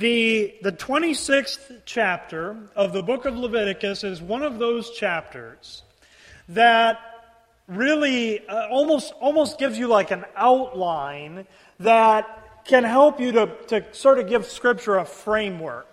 The, the 26th chapter of the book of Leviticus is one of those chapters that really uh, almost, almost gives you like an outline that can help you to, to sort of give Scripture a framework.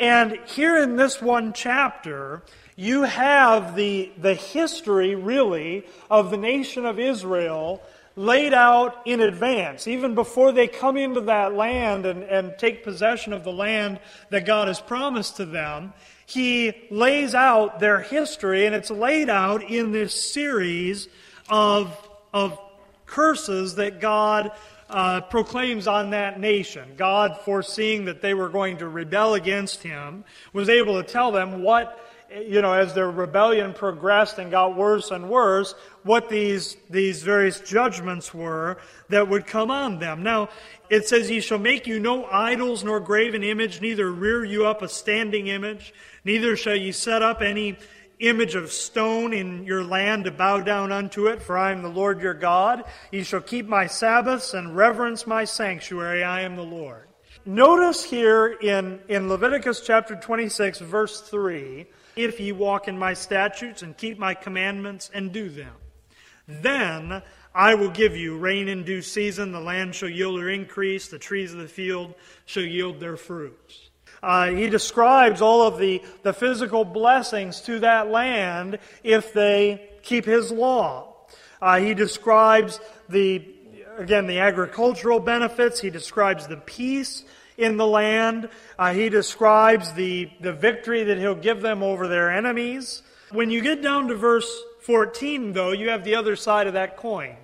And here in this one chapter, you have the, the history, really, of the nation of Israel laid out in advance, even before they come into that land and, and take possession of the land that God has promised to them. He lays out their history, and it's laid out in this series of, of curses that God uh, proclaims on that nation. God, foreseeing that they were going to rebel against him, was able to tell them what you know, as their rebellion progressed and got worse and worse, what these, these various judgments were that would come on them. Now, it says, Ye shall make you no idols nor graven image, neither rear you up a standing image, neither shall ye set up any image of stone in your land to bow down unto it, for I am the Lord your God. Ye shall keep my Sabbaths and reverence my sanctuary. I am the Lord. Notice here in, in Leviticus chapter 26, verse 3 if ye walk in my statutes and keep my commandments and do them. Then I will give you rain in due season, the land shall yield her increase, the trees of the field shall yield their fruits. Uh, he describes all of the, the physical blessings to that land if they keep his law. Uh, he describes the, again, the agricultural benefits. He describes the peace in the land. Uh, he describes the, the victory that he'll give them over their enemies. When you get down to verse 14, though, you have the other side of that coin.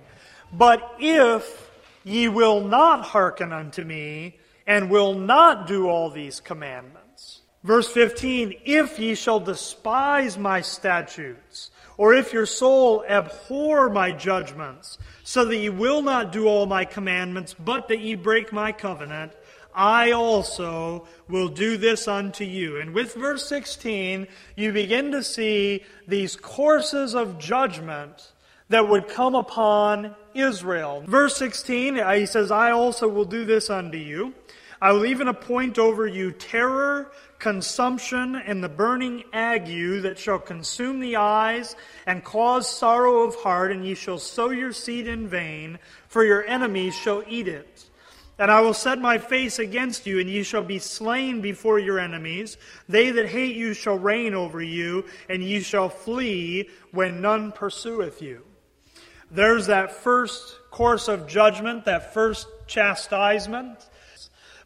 But if ye will not hearken unto me, and will not do all these commandments. Verse 15, if ye shall despise my statutes, or if your soul abhor my judgments, so that ye will not do all my commandments, but that ye break my covenant, I also will do this unto you. And with verse 16, you begin to see these courses of judgment that would come upon Israel. Verse 16, uh, he says, I also will do this unto you. I will even appoint over you terror, consumption, and the burning ague that shall consume the eyes and cause sorrow of heart, and ye shall sow your seed in vain, for your enemies shall eat it. And I will set my face against you, and ye shall be slain before your enemies. They that hate you shall reign over you, and ye shall flee when none pursueth you. There's that first course of judgment, that first chastisement.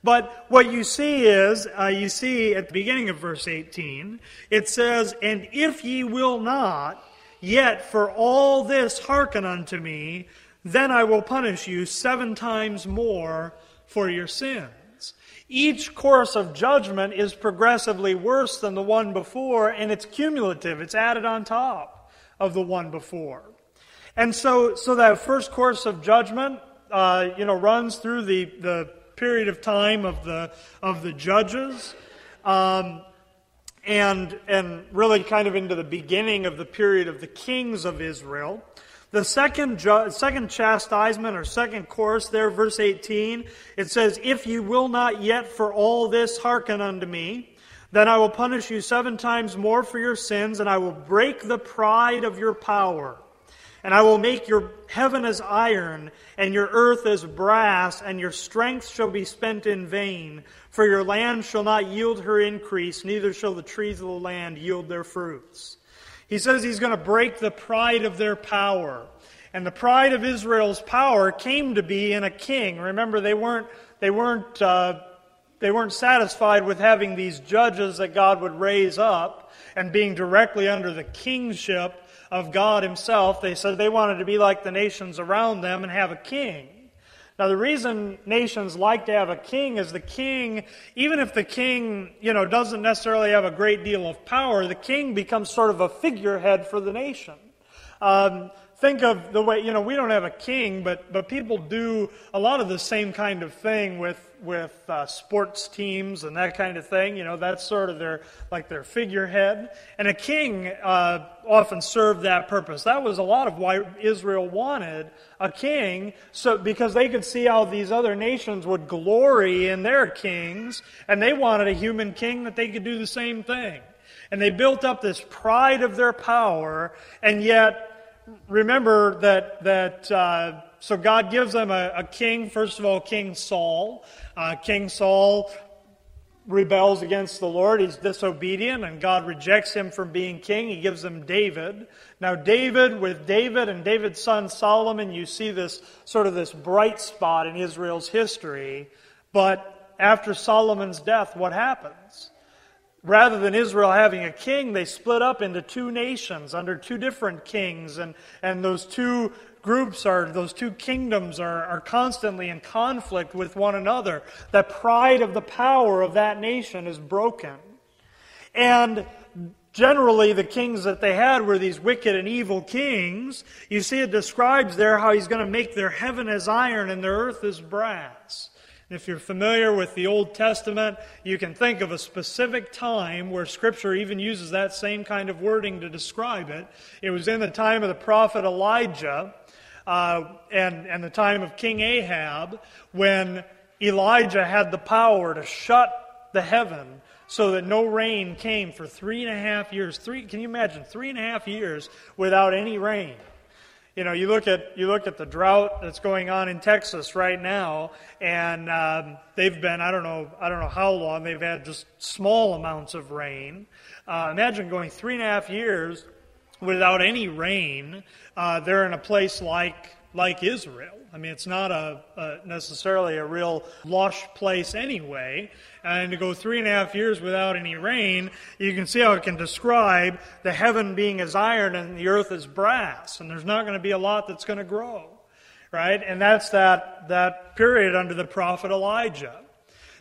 But what you see is, uh, you see at the beginning of verse 18, it says, And if ye will not, yet for all this hearken unto me, then I will punish you seven times more for your sins. Each course of judgment is progressively worse than the one before, and it's cumulative. It's added on top of the one before. And so, so that first course of judgment, uh, you know, runs through the, the period of time of the, of the judges. Um, and, and really kind of into the beginning of the period of the kings of Israel. The second, second chastisement or second course there, verse 18, it says, If you will not yet for all this hearken unto me, then I will punish you seven times more for your sins, and I will break the pride of your power. And I will make your heaven as iron, and your earth as brass, and your strength shall be spent in vain. For your land shall not yield her increase, neither shall the trees of the land yield their fruits. He says he's going to break the pride of their power. And the pride of Israel's power came to be in a king. Remember, they weren't, they weren't, uh, they weren't satisfied with having these judges that God would raise up and being directly under the kingship of God Himself. They said they wanted to be like the nations around them and have a king. Now, the reason nations like to have a king is the king, even if the king, you know, doesn't necessarily have a great deal of power, the king becomes sort of a figurehead for the nation. Um, think of the way, you know, we don't have a king, but, but people do a lot of the same kind of thing with, with uh, sports teams and that kind of thing. You know, that's sort of their, like their figurehead. And a king uh, often served that purpose. That was a lot of why Israel wanted a king, so, because they could see how these other nations would glory in their kings, and they wanted a human king that they could do the same thing. And they built up this pride of their power, and yet remember that, that uh, so God gives them a, a, king, first of all, King Saul. Uh, king Saul rebels against the Lord. He's disobedient, and God rejects him from being king. He gives them David. Now, David, with David and David's son Solomon, you see this sort of this bright spot in Israel's history. But after Solomon's death, what happens? Rather than Israel having a king, they split up into two nations under two different kings. And, and those two groups are, those two kingdoms are, are constantly in conflict with one another. The pride of the power of that nation is broken. And generally, the kings that they had were these wicked and evil kings. You see, it describes there how he's going to make their heaven as iron and their earth as brass. If you're familiar with the Old Testament, you can think of a specific time where Scripture even uses that same kind of wording to describe it. It was in the time of the prophet Elijah uh, and, and the time of King Ahab when Elijah had the power to shut the heaven so that no rain came for three and a half years. Three, can you imagine? Three and a half years without any rain. You know, you look at you look at the drought that's going on in Texas right now, and um, they've been I don't know I don't know how long they've had just small amounts of rain. Uh, imagine going three and a half years without any rain. Uh, they're in a place like like Israel. I mean, it's not a, a, necessarily a real lush place anyway. And to go three and a half years without any rain, you can see how it can describe the heaven being as iron and the earth as brass. And there's not going to be a lot that's going to grow, right? And that's that that period under the prophet Elijah.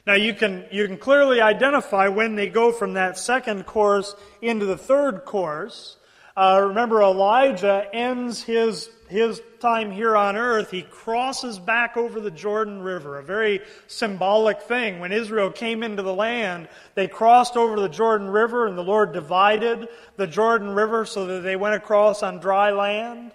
Now you can you can clearly identify when they go from that second course into the third course. Uh, remember, Elijah ends his his time here on earth, he crosses back over the Jordan River, a very symbolic thing. When Israel came into the land, they crossed over the Jordan River, and the Lord divided the Jordan River so that they went across on dry land.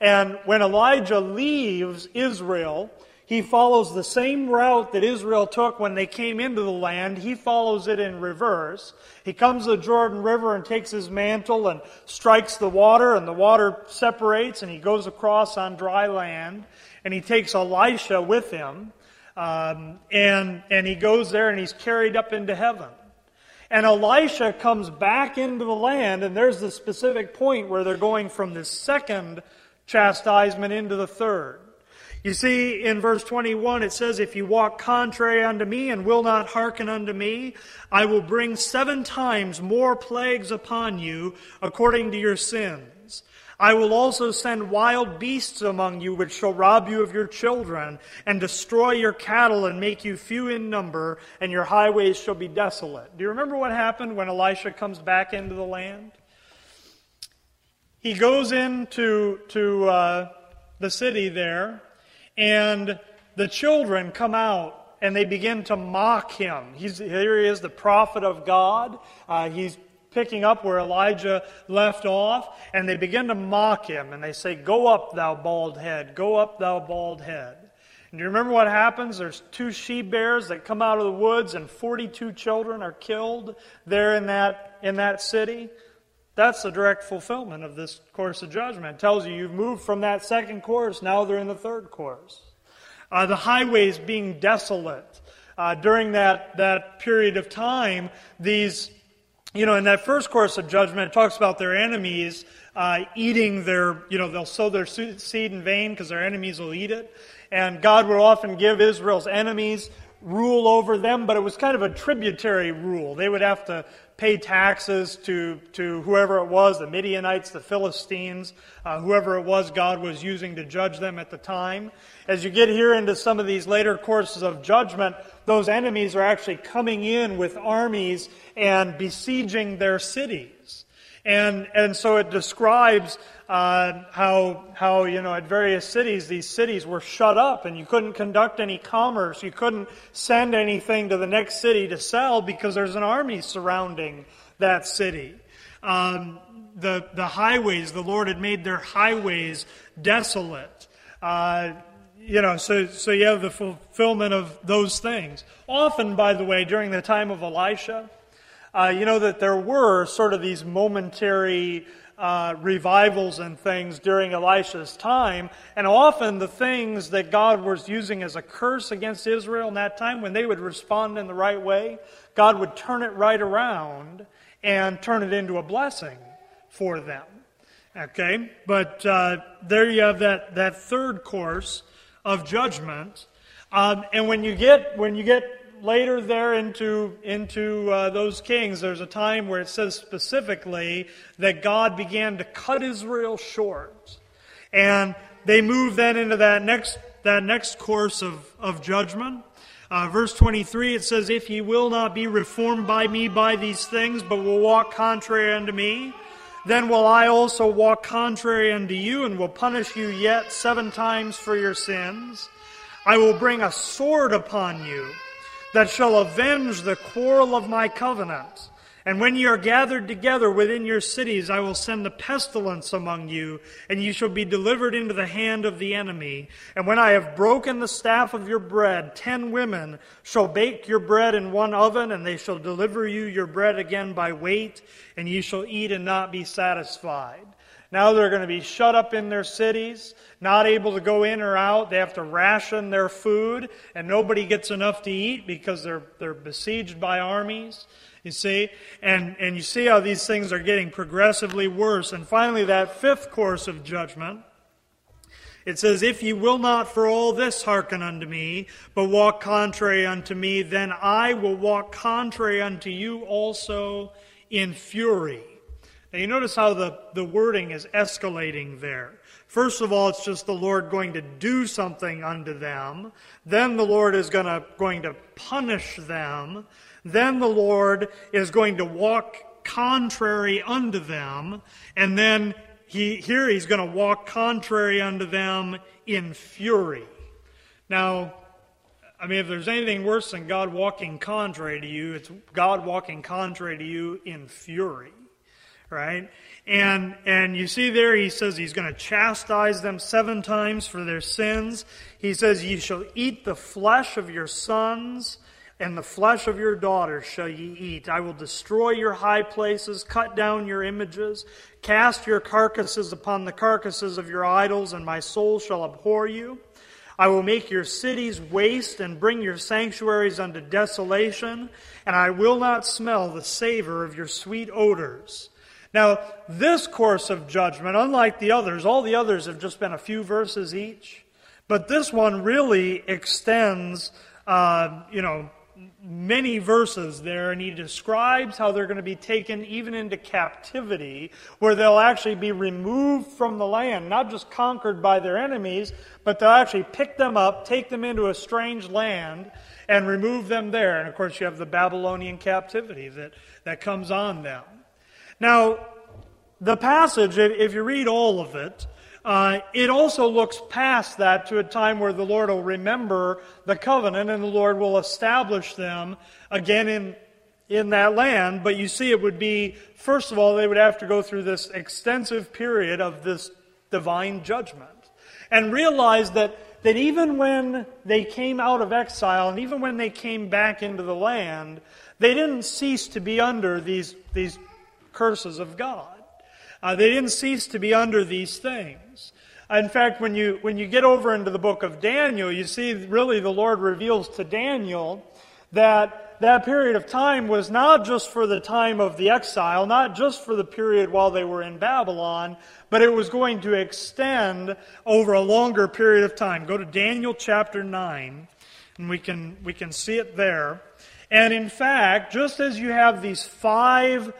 And when Elijah leaves Israel, he follows the same route that Israel took when they came into the land. He follows it in reverse. He comes to the Jordan River and takes his mantle and strikes the water, and the water separates, and he goes across on dry land. And he takes Elisha with him, um, and, and he goes there and he's carried up into heaven. And Elisha comes back into the land, and there's the specific point where they're going from the second chastisement into the third. You see, in verse 21, it says, If you walk contrary unto me and will not hearken unto me, I will bring seven times more plagues upon you according to your sins. I will also send wild beasts among you, which shall rob you of your children, and destroy your cattle, and make you few in number, and your highways shall be desolate. Do you remember what happened when Elisha comes back into the land? He goes into to, uh, the city there, and the children come out and they begin to mock him. He's, here he is, the prophet of God. Uh, he's picking up where Elijah left off, and they begin to mock him, and they say, Go up, thou bald head, go up, thou bald head. And you remember what happens? There's two she bears that come out of the woods, and 42 children are killed there in that, in that city. That's the direct fulfillment of this course of judgment. It tells you you've moved from that second course, now they're in the third course. Uh, the highways being desolate. Uh, during that, that period of time, these, you know, in that first course of judgment, it talks about their enemies uh, eating their, you know, they'll sow their seed in vain because their enemies will eat it. And God will often give Israel's enemies rule over them, but it was kind of a tributary rule. They would have to pay taxes to, to whoever it was the Midianites, the Philistines, uh, whoever it was God was using to judge them at the time. As you get here into some of these later courses of judgment, those enemies are actually coming in with armies and besieging their cities. And, and so it describes uh, how, how, you know, at various cities, these cities were shut up and you couldn't conduct any commerce. You couldn't send anything to the next city to sell because there's an army surrounding that city. Um, the, the highways, the Lord had made their highways desolate. Uh, you know, so, so you have the fulfillment of those things. Often, by the way, during the time of Elisha, uh, you know that there were sort of these momentary uh, revivals and things during Elisha's time, and often the things that God was using as a curse against Israel in that time, when they would respond in the right way, God would turn it right around and turn it into a blessing for them. Okay, but uh, there you have that that third course of judgment, um, and when you get when you get later there into, into uh, those kings, there's a time where it says specifically that God began to cut Israel short. And they move then into that next, that next course of, of judgment. Uh, verse 23, it says, If ye will not be reformed by me by these things, but will walk contrary unto me, then will I also walk contrary unto you, and will punish you yet seven times for your sins. I will bring a sword upon you that shall avenge the quarrel of my covenant. And when ye are gathered together within your cities, I will send the pestilence among you, and ye shall be delivered into the hand of the enemy. And when I have broken the staff of your bread, ten women shall bake your bread in one oven, and they shall deliver you your bread again by weight, and ye shall eat and not be satisfied. Now they're going to be shut up in their cities, not able to go in or out. They have to ration their food, and nobody gets enough to eat because they're, they're besieged by armies. You see? And, and you see how these things are getting progressively worse. And finally, that fifth course of judgment. It says, If ye will not for all this hearken unto me, but walk contrary unto me, then I will walk contrary unto you also in fury. Now you notice how the, the wording is escalating there. First of all, it's just the Lord going to do something unto them. Then the Lord is gonna, going to punish them. Then the Lord is going to walk contrary unto them. And then he, here he's going to walk contrary unto them in fury. Now, I mean, if there's anything worse than God walking contrary to you, it's God walking contrary to you in fury right? And and you see there he says he's going to chastise them seven times for their sins. He says ye shall eat the flesh of your sons and the flesh of your daughters shall ye eat. I will destroy your high places, cut down your images, cast your carcasses upon the carcasses of your idols, and my soul shall abhor you. I will make your cities waste and bring your sanctuaries unto desolation, and I will not smell the savor of your sweet odors. Now, this course of judgment, unlike the others, all the others have just been a few verses each, but this one really extends, uh, you know, many verses there, and he describes how they're going to be taken even into captivity, where they'll actually be removed from the land, not just conquered by their enemies, but they'll actually pick them up, take them into a strange land, and remove them there. And of course, you have the Babylonian captivity that, that comes on them. Now, the passage, if you read all of it, uh, it also looks past that to a time where the Lord will remember the covenant and the Lord will establish them again in, in that land. But you see, it would be, first of all, they would have to go through this extensive period of this divine judgment. And realize that, that even when they came out of exile and even when they came back into the land, they didn't cease to be under these, these curses of God. Uh, they didn't cease to be under these things. In fact, when you, when you get over into the book of Daniel, you see really the Lord reveals to Daniel that that period of time was not just for the time of the exile, not just for the period while they were in Babylon, but it was going to extend over a longer period of time. Go to Daniel chapter 9. And we can, we can see it there. And in fact, just as you have these five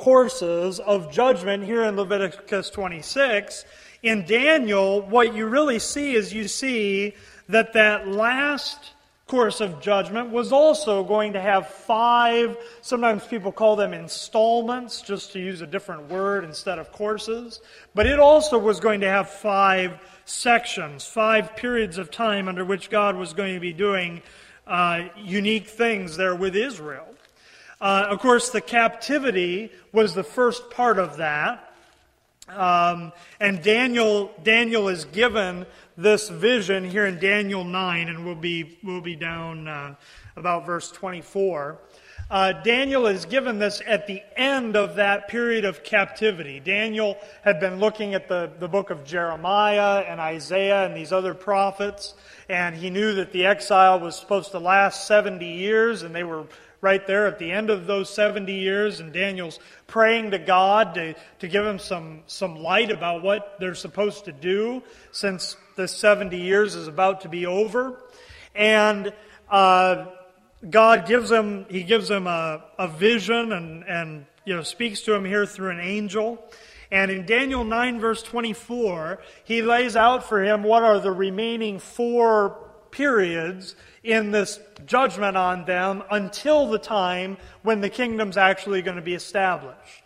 courses of judgment here in Leviticus 26, in Daniel, what you really see is you see that that last course of judgment was also going to have five, sometimes people call them installments, just to use a different word instead of courses. But it also was going to have five sections, five periods of time under which God was going to be doing uh, unique things there with Israel. Uh, of course, the captivity was the first part of that. Um, and Daniel, Daniel is given this vision here in Daniel 9, and we'll be, we'll be down uh, about verse 24. Uh, Daniel is given this at the end of that period of captivity. Daniel had been looking at the, the book of Jeremiah and Isaiah and these other prophets, and he knew that the exile was supposed to last 70 years, and they were right there at the end of those 70 years, and Daniel's praying to God to, to give him some, some light about what they're supposed to do since the 70 years is about to be over. And uh, God gives him, he gives him a, a vision and, and you know, speaks to him here through an angel. And in Daniel 9, verse 24, he lays out for him what are the remaining four periods in this judgment on them until the time when the kingdom's actually going to be established.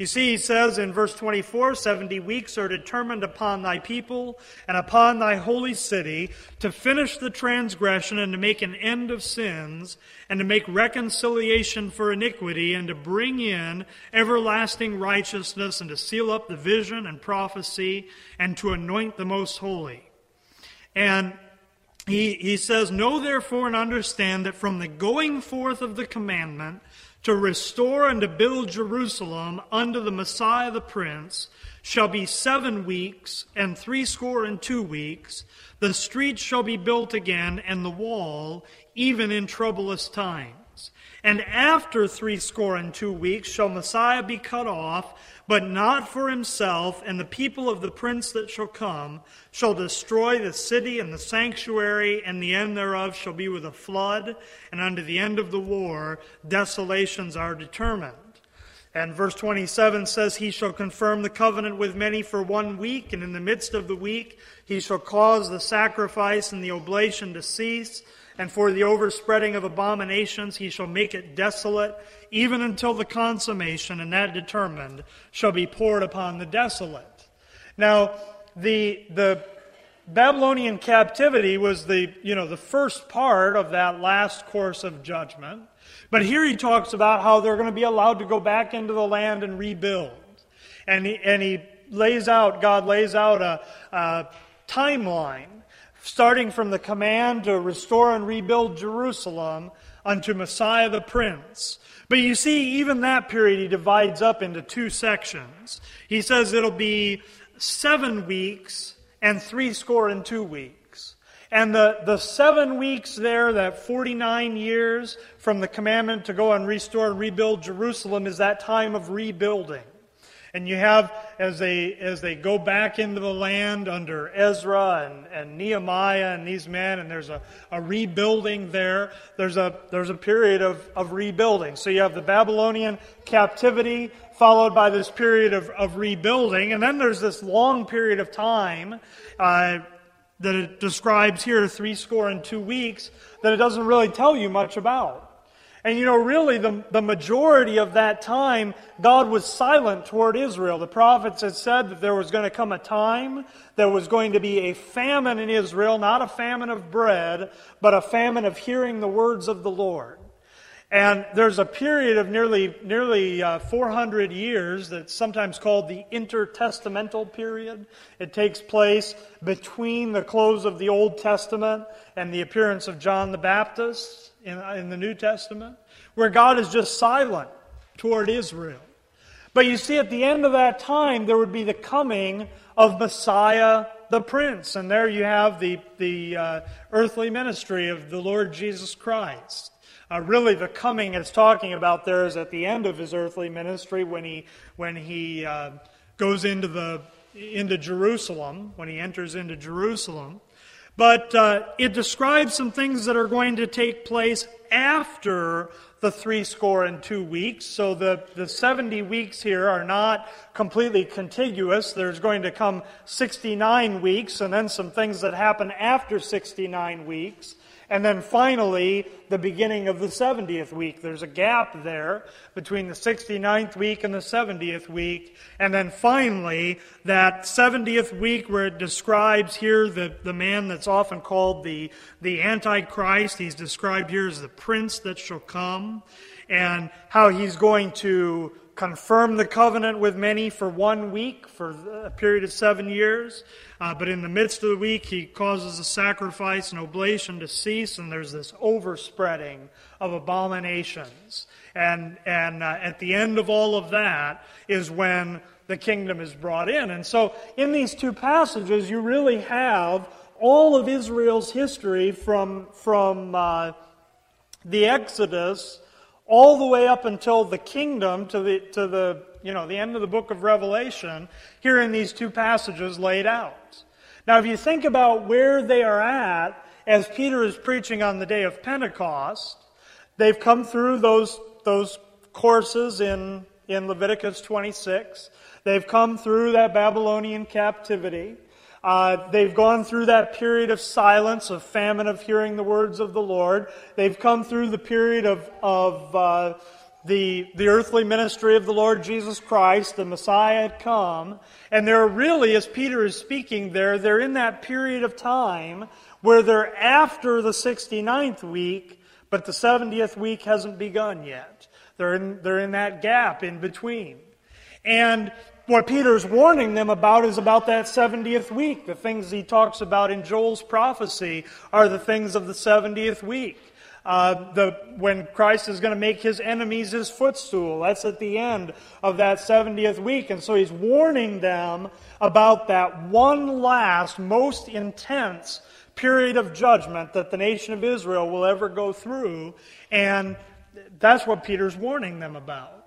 You see, he says in verse 24 70 weeks are determined upon thy people and upon thy holy city to finish the transgression and to make an end of sins and to make reconciliation for iniquity and to bring in everlasting righteousness and to seal up the vision and prophecy and to anoint the most holy. And he, he says, Know therefore and understand that from the going forth of the commandment to restore and to build Jerusalem under the Messiah the Prince shall be seven weeks and threescore and two weeks. The streets shall be built again, and the wall, even in troublous times. And after threescore and two weeks shall Messiah be cut off, but not for himself, and the people of the prince that shall come shall destroy the city and the sanctuary, and the end thereof shall be with a flood, and unto the end of the war desolations are determined. And verse 27 says, He shall confirm the covenant with many for one week, and in the midst of the week he shall cause the sacrifice and the oblation to cease, and for the overspreading of abominations he shall make it desolate, even until the consummation, and that determined, shall be poured upon the desolate. Now, the, the Babylonian captivity was the, you know, the first part of that last course of judgment. But here he talks about how they're going to be allowed to go back into the land and rebuild. And he, and he lays out, God lays out a, a timeline starting from the command to restore and rebuild Jerusalem unto Messiah the Prince. But you see, even that period he divides up into two sections. He says it'll be seven weeks and three score and two weeks. And the, the seven weeks there, that 49 years from the commandment to go and restore and rebuild Jerusalem, is that time of rebuilding. And you have, as they, as they go back into the land under Ezra and, and Nehemiah and these men, and there's a, a rebuilding there, there's a, there's a period of, of rebuilding. So you have the Babylonian captivity, followed by this period of, of rebuilding, and then there's this long period of time uh, that it describes here, three score and two weeks, that it doesn't really tell you much about. And you know, really, the, the majority of that time, God was silent toward Israel. The prophets had said that there was going to come a time there was going to be a famine in Israel, not a famine of bread, but a famine of hearing the words of the Lord. And there's a period of nearly, nearly uh, 400 years that's sometimes called the intertestamental period. It takes place between the close of the Old Testament and the appearance of John the Baptist in, in the New Testament, where God is just silent toward Israel. But you see, at the end of that time, there would be the coming of Messiah the Prince. And there you have the, the uh, earthly ministry of the Lord Jesus Christ. Uh, really, the coming it's talking about there is at the end of his earthly ministry when he, when he uh, goes into, the, into Jerusalem, when he enters into Jerusalem. But uh, it describes some things that are going to take place after the three score and two weeks. So the, the 70 weeks here are not completely contiguous. There's going to come 69 weeks and then some things that happen after 69 weeks. And then finally, the beginning of the 70th week. There's a gap there between the 69th week and the 70th week. And then finally, that 70th week where it describes here the, the man that's often called the, the Antichrist. He's described here as the prince that shall come. And how he's going to confirm the covenant with many for one week, for a period of seven years. Uh, but in the midst of the week, he causes the sacrifice and oblation to cease, and there's this overspreading of abominations. And, and uh, at the end of all of that is when the kingdom is brought in. And so, in these two passages, you really have all of Israel's history from, from uh, the Exodus all the way up until the kingdom to the, to the you know, the end of the book of Revelation, here in these two passages laid out. Now, if you think about where they are at as Peter is preaching on the day of Pentecost, they've come through those, those courses in, in Leviticus 26. They've come through that Babylonian captivity. Uh, they've gone through that period of silence, of famine, of hearing the words of the Lord. They've come through the period of, of uh, the, the earthly ministry of the Lord Jesus Christ, the Messiah had come, and they're really, as Peter is speaking there, they're in that period of time where they're after the 69th week, but the 70th week hasn't begun yet. They're in, they're in that gap in between. And what Peter's warning them about is about that 70th week. The things he talks about in Joel's prophecy are the things of the 70th week. Uh, the, when Christ is going to make his enemies his footstool. That's at the end of that 70th week. And so he's warning them about that one last, most intense period of judgment that the nation of Israel will ever go through. And that's what Peter's warning them about.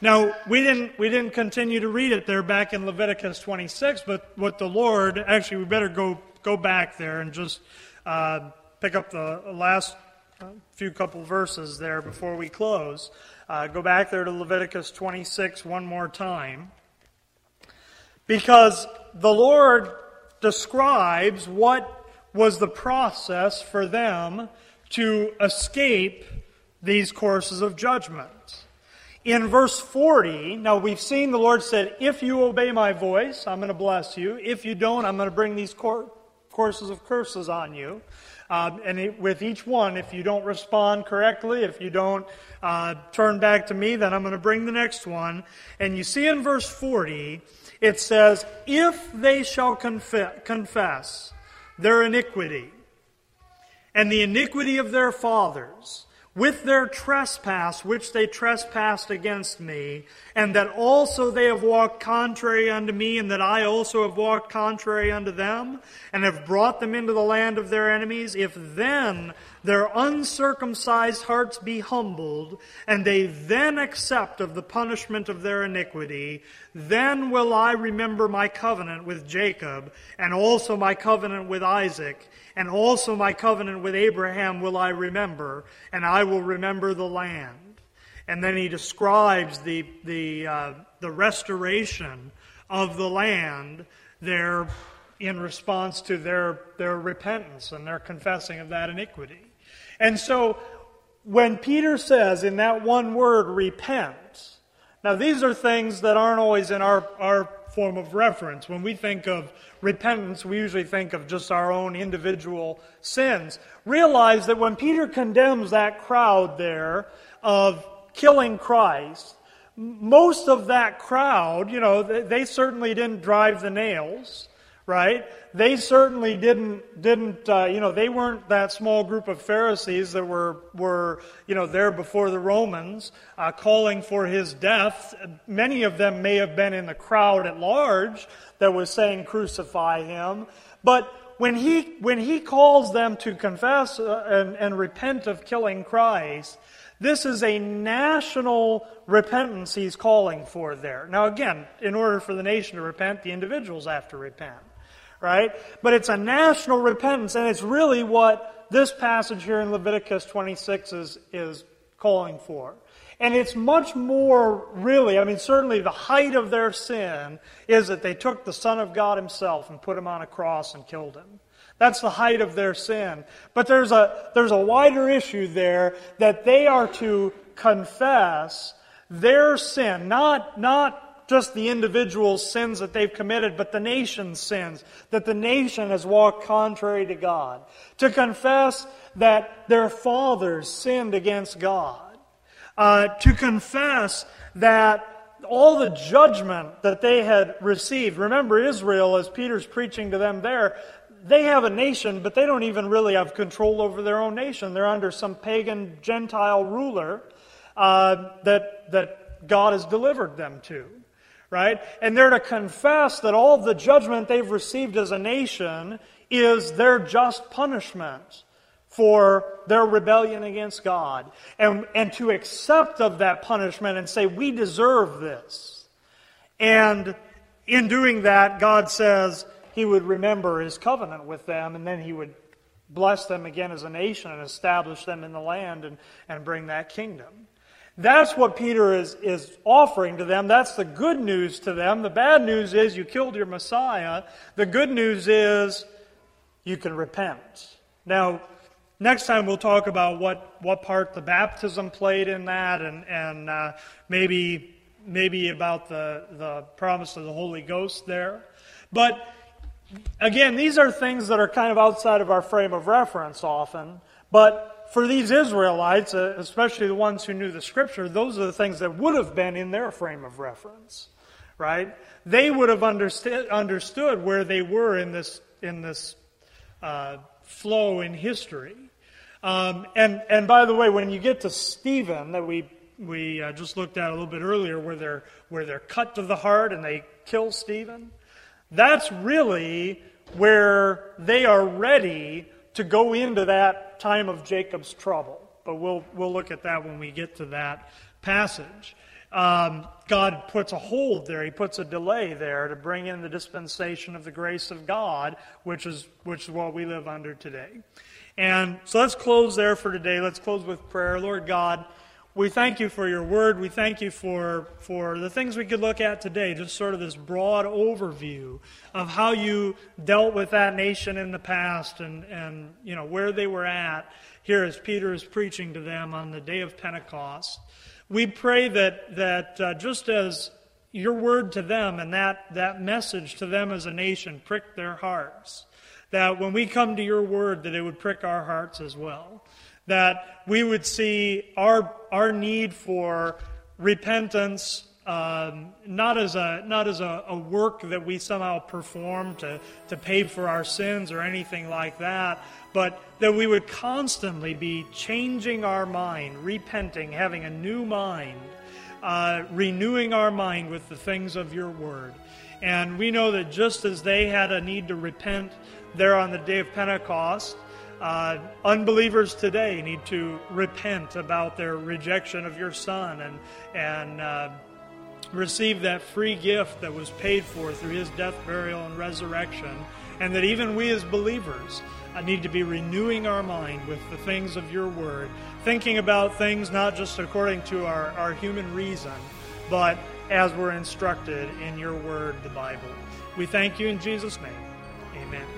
Now, we didn't, we didn't continue to read it there back in Leviticus 26, but what the Lord, actually, we better go, go back there and just uh, pick up the last few couple verses there before we close. Uh, go back there to Leviticus 26 one more time. Because the Lord describes what was the process for them to escape these courses of judgment. In verse 40, now we've seen the Lord said, If you obey my voice, I'm going to bless you. If you don't, I'm going to bring these courses of curses on you. Uh, and it, with each one, if you don't respond correctly, if you don't uh, turn back to me, then I'm going to bring the next one. And you see in verse 40, it says, If they shall conf- confess their iniquity and the iniquity of their fathers, with their trespass which they trespassed against me, and that also they have walked contrary unto me, and that I also have walked contrary unto them, and have brought them into the land of their enemies, if then their uncircumcised hearts be humbled, and they then accept of the punishment of their iniquity, then will I remember my covenant with Jacob, and also my covenant with Isaac, and also my covenant with Abraham will I remember, and I will remember the land. And then he describes the, the, uh, the restoration of the land there in response to their, their repentance and their confessing of that iniquity. And so when Peter says in that one word, repent, now these are things that aren't always in our, our form of reference. When we think of repentance, we usually think of just our own individual sins. Realize that when Peter condemns that crowd there of killing Christ, most of that crowd, you know, they certainly didn't drive the nails right? They certainly didn't didn't uh, you know they weren't that small group of Pharisees that were were you know there before the Romans uh, calling for his death. Many of them may have been in the crowd at large that was saying crucify him, but when he when he calls them to confess uh, and, and repent of killing Christ. This is a national repentance he's calling for there. Now, again, in order for the nation to repent, the individuals have to repent right? But it's a national repentance, and it's really what this passage here in Leviticus 26 is, is calling for. And it's much more really, I mean, certainly the height of their sin is that they took the Son of God Himself and put Him on a cross and killed Him. That's the height of their sin. But there's a, there's a wider issue there that they are to confess their sin, not, not just the individual's sins that they've committed, but the nation's sins, that the nation has walked contrary to God. To confess that their fathers sinned against God uh, to confess that all the judgment that they had received. Remember, Israel, as Peter's preaching to them there, they have a nation, but they don't even really have control over their own nation. They're under some pagan Gentile ruler uh, that, that God has delivered them to. Right? And they're to confess that all the judgment they've received as a nation is their just punishment for their rebellion against God and, and to accept of that punishment and say, We deserve this. And in doing that, God says He would remember His covenant with them and then He would bless them again as a nation and establish them in the land and, and bring that kingdom. That's what Peter is, is offering to them. That's the good news to them. The bad news is you killed your Messiah. The good news is you can repent. Now, Next time we'll talk about what, what part the baptism played in that and, and uh, maybe, maybe about the, the promise of the Holy Ghost there. But again, these are things that are kind of outside of our frame of reference often. But for these Israelites, uh, especially the ones who knew the Scripture, those are the things that would have been in their frame of reference, right? They would have understood, understood where they were in this, in this uh, flow in history. Um, and, and by the way, when you get to Stephen, that we, we uh, just looked at a little bit earlier, where they're, where they're cut to the heart and they kill Stephen, that's really where they are ready to go into that time of Jacob's trouble. But we'll, we'll look at that when we get to that passage. Um, God puts a hold there. He puts a delay there to bring in the dispensation of the grace of God, which is, which is what we live under today. And so let's close there for today. Let's close with prayer. Lord God, we thank you for your word. We thank you for, for the things we could look at today, just sort of this broad overview of how you dealt with that nation in the past and, and you know, where they were at here as Peter is preaching to them on the day of Pentecost. We pray that, that uh, just as your word to them and that, that message to them as a nation pricked their hearts, that when we come to your word, that it would prick our hearts as well. That we would see our, our need for repentance um, not as, a, not as a, a, work that we somehow perform to, to pay for our sins or anything like that, but that we would constantly be changing our mind, repenting, having a new mind, uh, renewing our mind with the things of your word. And we know that just as they had a need to repent there on the day of Pentecost, uh, unbelievers today need to repent about their rejection of your Son and, and uh, receive that free gift that was paid for through his death, burial, and resurrection. And that even we as believers uh, need to be renewing our mind with the things of your word, thinking about things not just according to our, our human reason, but as we're instructed in your word, the Bible. We thank you in Jesus' name. Amen.